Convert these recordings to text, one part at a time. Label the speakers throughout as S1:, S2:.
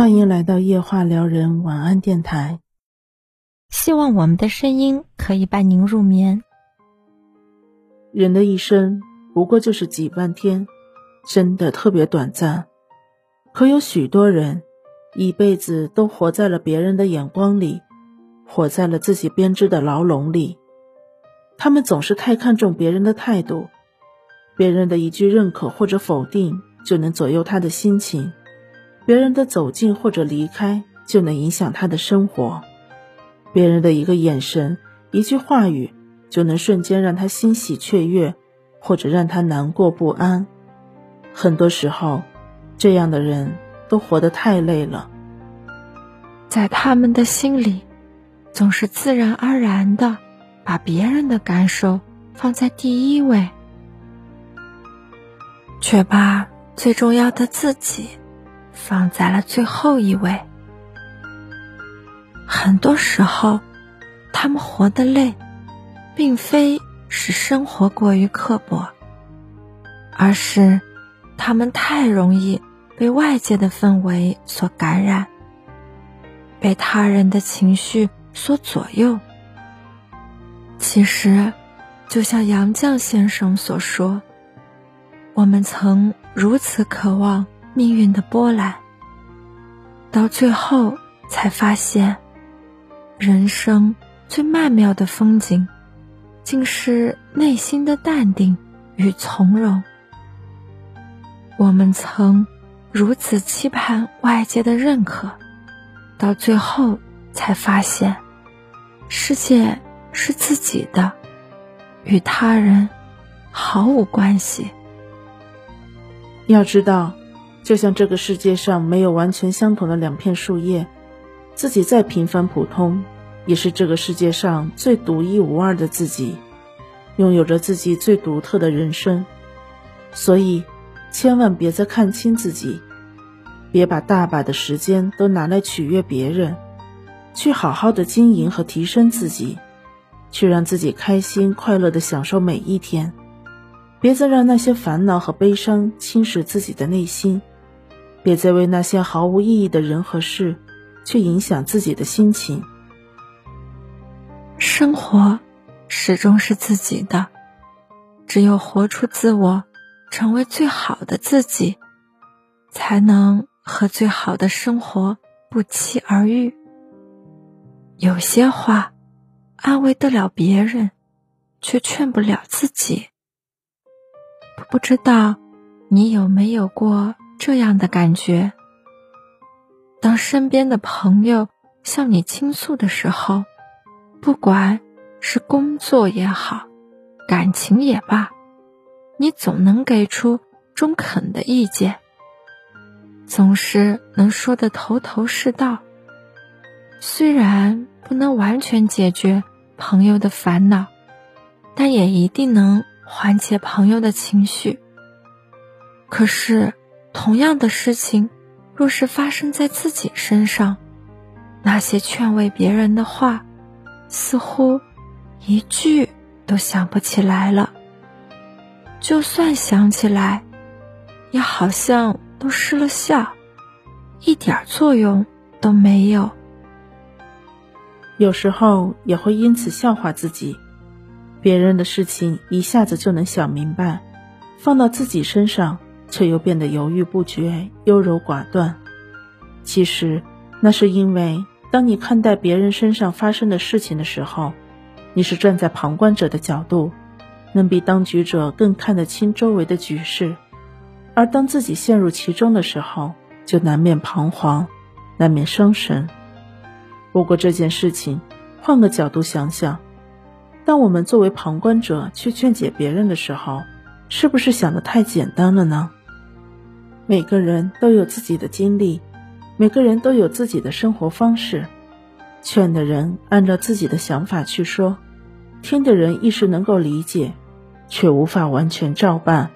S1: 欢迎来到夜话撩人晚安电台。
S2: 希望我们的声音可以伴您入眠。
S1: 人的一生不过就是几万天，真的特别短暂。可有许多人一辈子都活在了别人的眼光里，活在了自己编织的牢笼里。他们总是太看重别人的态度，别人的一句认可或者否定就能左右他的心情。别人的走近或者离开就能影响他的生活，别人的一个眼神、一句话语就能瞬间让他欣喜雀跃，或者让他难过不安。很多时候，这样的人都活得太累了，
S2: 在他们的心里，总是自然而然的把别人的感受放在第一位，却把最重要的自己。放在了最后一位。很多时候，他们活得累，并非是生活过于刻薄，而是他们太容易被外界的氛围所感染，被他人的情绪所左右。其实，就像杨绛先生所说，我们曾如此渴望。命运的波澜，到最后才发现，人生最曼妙的风景，竟是内心的淡定与从容。我们曾如此期盼外界的认可，到最后才发现，世界是自己的，与他人毫无关系。
S1: 要知道。就像这个世界上没有完全相同的两片树叶，自己再平凡普通，也是这个世界上最独一无二的自己，拥有着自己最独特的人生。所以，千万别再看清自己，别把大把的时间都拿来取悦别人，去好好的经营和提升自己，去让自己开心快乐的享受每一天。别再让那些烦恼和悲伤侵蚀自己的内心。别再为那些毫无意义的人和事，去影响自己的心情。
S2: 生活始终是自己的，只有活出自我，成为最好的自己，才能和最好的生活不期而遇。有些话，安慰得了别人，却劝不了自己。不知道你有没有过？这样的感觉，当身边的朋友向你倾诉的时候，不管是工作也好，感情也罢，你总能给出中肯的意见，总是能说得头头是道。虽然不能完全解决朋友的烦恼，但也一定能缓解朋友的情绪。可是。同样的事情，若是发生在自己身上，那些劝慰别人的话，似乎一句都想不起来了。就算想起来，也好像都失了效，一点作用都没有。
S1: 有时候也会因此笑话自己，别人的事情一下子就能想明白，放到自己身上。却又变得犹豫不决、优柔寡断。其实，那是因为当你看待别人身上发生的事情的时候，你是站在旁观者的角度，能比当局者更看得清周围的局势；而当自己陷入其中的时候，就难免彷徨，难免伤神。不过这件事情，换个角度想想，当我们作为旁观者去劝解别人的时候，是不是想的太简单了呢？每个人都有自己的经历，每个人都有自己的生活方式。劝的人按照自己的想法去说，听的人一时能够理解，却无法完全照办。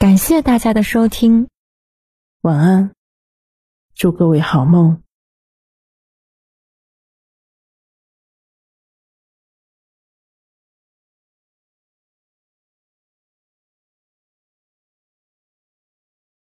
S2: 感谢大家的收听，
S1: 晚安，祝各位好梦。